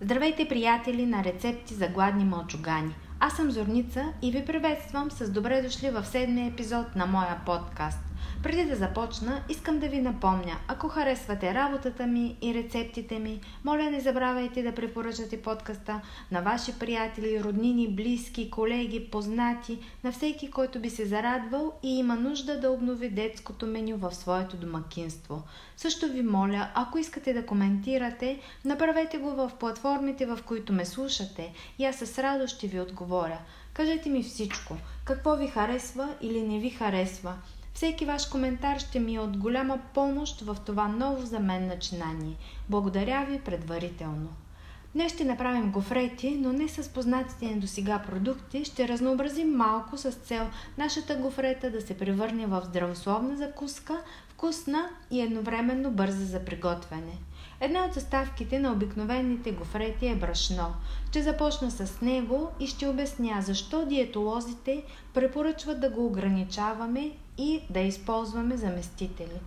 Здравейте, приятели на рецепти за гладни мълчугани. Аз съм Зорница и ви приветствам с добре дошли в седмия епизод на моя подкаст. Преди да започна, искам да ви напомня, ако харесвате работата ми и рецептите ми, моля не забравяйте да препоръчате подкаста на ваши приятели, роднини, близки, колеги, познати, на всеки, който би се зарадвал и има нужда да обнови детското меню в своето домакинство. Също ви моля, ако искате да коментирате, направете го в платформите, в които ме слушате и аз с радост ще ви отговоря. Кажете ми всичко. Какво ви харесва или не ви харесва? Всеки ваш коментар ще ми е от голяма помощ в това ново за мен начинание. Благодаря ви предварително. Днес ще направим гофрети, но не с познатите ни до сега продукти. Ще разнообразим малко с цел нашата гофрета да се превърне в здравословна закуска, вкусна и едновременно бърза за приготвяне. Една от съставките на обикновените гофрети е брашно. Ще започна с него и ще обясня защо диетолозите препоръчват да го ограничаваме и да използваме заместители.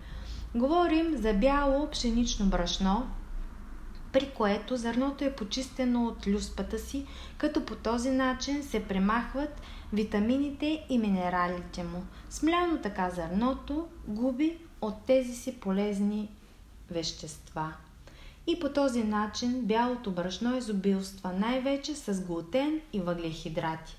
Говорим за бяло пшенично брашно, при което зърното е почистено от люспата си, като по този начин се премахват витамините и минералите му. Смляно така зърното губи от тези си полезни вещества. И по този начин бялото брашно изобилства най-вече с глутен и въглехидрати.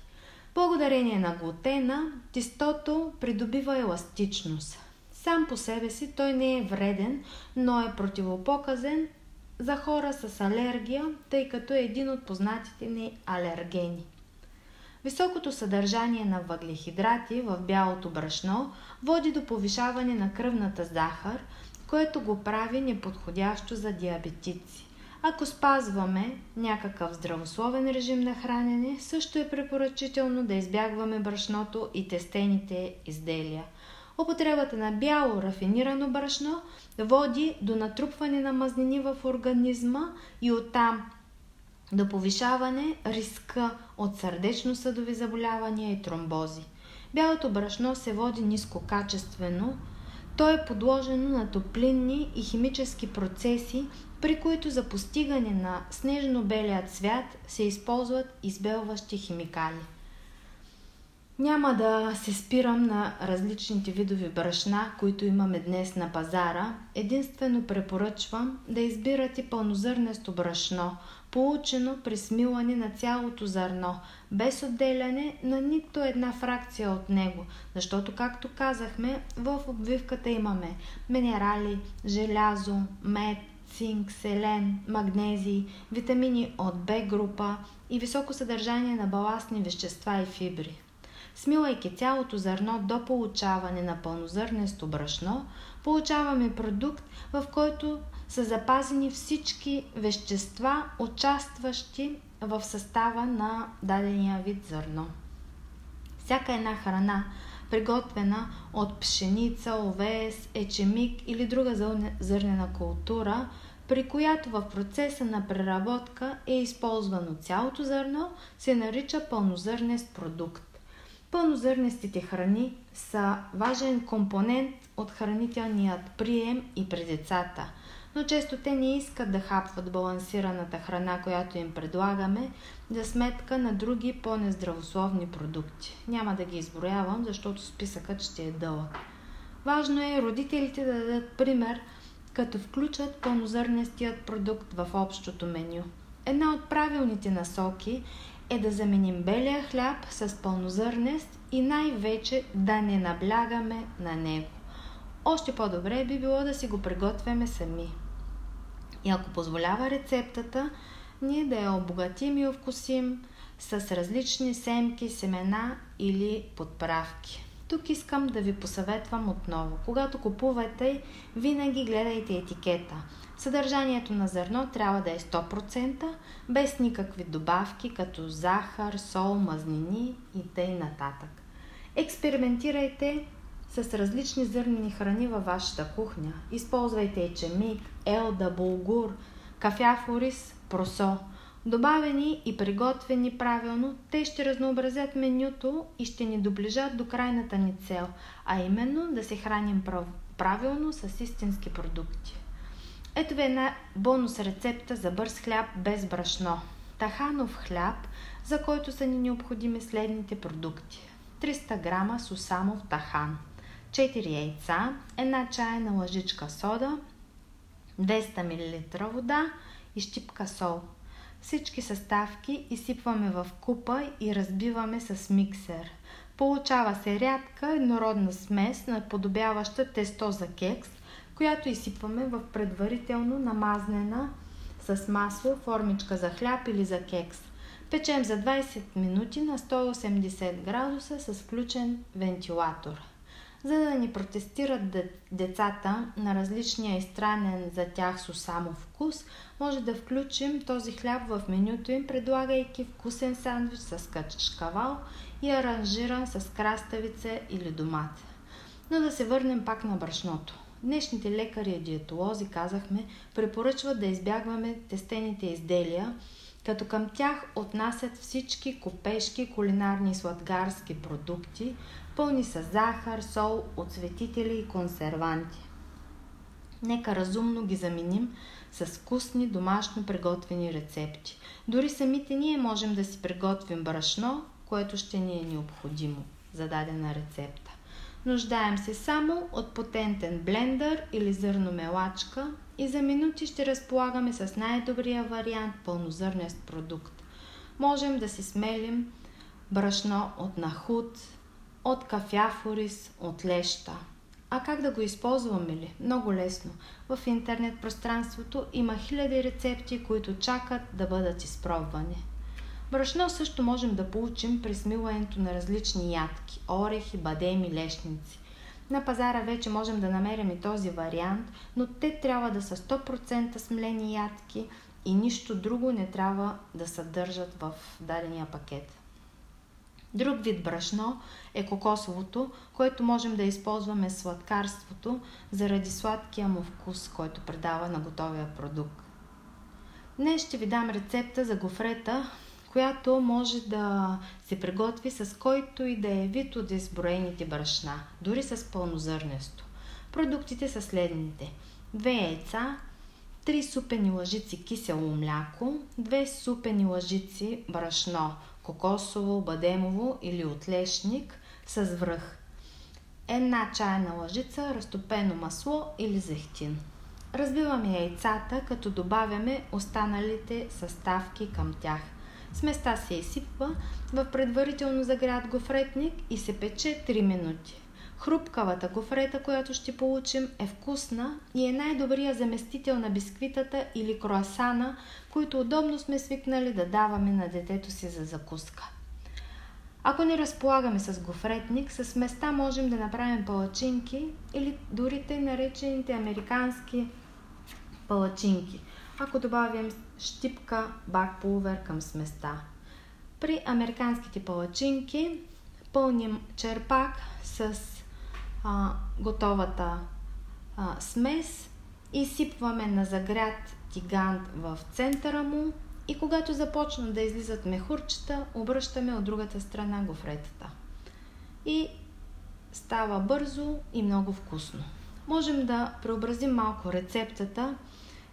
Благодарение на глутена, тестото придобива еластичност. Сам по себе си той не е вреден, но е противопоказен за хора с алергия, тъй като е един от познатите ни алергени. Високото съдържание на въглехидрати в бялото брашно води до повишаване на кръвната захар, което го прави неподходящо за диабетици. Ако спазваме някакъв здравословен режим на хранене, също е препоръчително да избягваме брашното и тестените изделия. Употребата на бяло рафинирано брашно води до натрупване на мазнини в организма и оттам до повишаване риска от сърдечно-съдови заболявания и тромбози. Бялото брашно се води нискокачествено, то е подложено на топлинни и химически процеси, при които за постигане на снежно-белият цвят се използват избелващи химикали. Няма да се спирам на различните видови брашна, които имаме днес на пазара. Единствено препоръчвам да избирате пълнозърнесто брашно, получено при смилане на цялото зърно, без отделяне на нито една фракция от него, защото, както казахме, в обвивката имаме минерали, желязо, мед, цинк, селен, магнезий, витамини от Б група и високо съдържание на баластни вещества и фибри. Смилайки цялото зърно до получаване на пълнозърнесто брашно, получаваме продукт, в който са запазени всички вещества, участващи в състава на дадения вид зърно. Всяка една храна, приготвена от пшеница, овес, ечемик или друга зърнена култура, при която в процеса на преработка е използвано цялото зърно, се нарича пълнозърнест продукт. Пълнозърнестите храни са важен компонент от хранителният прием и при децата, но често те не искат да хапват балансираната храна, която им предлагаме, за сметка на други по-нездравословни продукти. Няма да ги изброявам, защото списъкът ще е дълъг. Важно е родителите да дадат пример, като включат пълнозърнестият продукт в общото меню. Една от правилните насоки е да заменим белия хляб с пълнозърнест и най-вече да не наблягаме на него. Още по-добре би било да си го приготвяме сами. И ако позволява рецептата, ние да я обогатим и овкусим с различни семки, семена или подправки. Тук искам да ви посъветвам отново. Когато купувате, винаги гледайте етикета. Съдържанието на зърно трябва да е 100%, без никакви добавки, като захар, сол, мазнини и т.н. Експериментирайте с различни зърнени храни във вашата кухня. Използвайте ечемик, елда, булгур, кафяв ориз, просо – Добавени и приготвени правилно, те ще разнообразят менюто и ще ни доближат до крайната ни цел, а именно да се храним правилно с истински продукти. Ето ви една бонус рецепта за бърз хляб без брашно. Таханов хляб, за който са ни необходими следните продукти. 300 грама сусамов тахан, 4 яйца, една чайна лъжичка сода, 200 мл вода и щипка сол. Всички съставки изсипваме в купа и разбиваме с миксер. Получава се рядка еднородна смес, наподобяваща тесто за кекс, която изсипваме в предварително намазнена с масло формичка за хляб или за кекс. Печем за 20 минути на 180 градуса с включен вентилатор. За да ни протестират децата на различния и странен за тях сусамов вкус, може да включим този хляб в менюто им, предлагайки вкусен сандвич с качкавал и аранжиран с краставица или домат. Но да се върнем пак на брашното. Днешните лекари и диетолози, казахме, препоръчват да избягваме тестените изделия, като към тях отнасят всички копешки кулинарни и сладгарски продукти, пълни с захар, сол, отсветители и консерванти. Нека разумно ги заменим с вкусни домашно приготвени рецепти. Дори самите ние можем да си приготвим брашно, което ще ни е необходимо за дадена рецепта. Нуждаем се само от потентен блендър или зърномелачка и за минути ще разполагаме с най-добрия вариант пълнозърнест продукт. Можем да си смелим брашно от нахут, от кафяфорис, от леща. А как да го използваме ли? Много лесно. В интернет пространството има хиляди рецепти, които чакат да бъдат изпробвани. Брашно също можем да получим при смилането на различни ядки – орехи, бадеми, лешници. На пазара вече можем да намерим и този вариант, но те трябва да са 100% смлени ядки и нищо друго не трябва да съдържат в дадения пакет. Друг вид брашно е кокосовото, което можем да използваме сладкарството заради сладкия му вкус, който предава на готовия продукт. Днес ще ви дам рецепта за гофрета, която може да се приготви с който и да е вид от изброените брашна, дори с пълнозърнесто. Продуктите са следните. Две яйца, 3 супени лъжици кисело мляко, 2 супени лъжици брашно, кокосово, бадемово или отлешник с връх. Една чайна лъжица разтопено масло или зехтин. Разбиваме яйцата, като добавяме останалите съставки към тях – Сместа се изсипва в предварително загрят гофретник и се пече 3 минути. Хрупкавата гофрета, която ще получим, е вкусна и е най-добрия заместител на бисквитата или круасана, които удобно сме свикнали да даваме на детето си за закуска. Ако не разполагаме с гофретник, с места можем да направим палачинки или дори те наречените американски палачинки – ако добавим щипка бак пулвер към сместа. При американските палачинки пълним черпак с а, готовата а, смес и сипваме на загрят тигант в центъра му и когато започнат да излизат мехурчета, обръщаме от другата страна гофретата. И става бързо и много вкусно. Можем да преобразим малко рецептата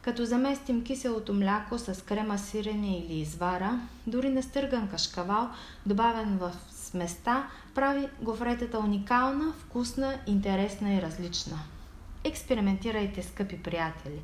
като заместим киселото мляко с крема сирене или извара, дори настърган кашкавал, добавен в сместа, прави гофретата уникална, вкусна, интересна и различна. Експериментирайте, скъпи приятели!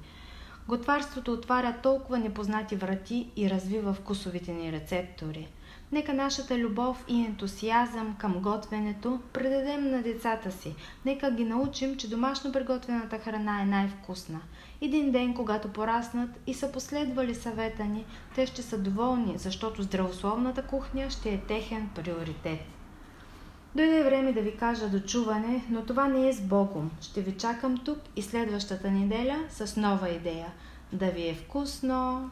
Готварството отваря толкова непознати врати и развива вкусовите ни рецептори – Нека нашата любов и ентусиазъм към готвенето предадем на децата си. Нека ги научим, че домашно приготвената храна е най-вкусна. Един ден, когато пораснат и са последвали съвета ни, те ще са доволни, защото здравословната кухня ще е техен приоритет. Дойде време да ви кажа дочуване, но това не е с Богом. Ще ви чакам тук и следващата неделя с нова идея. Да ви е вкусно!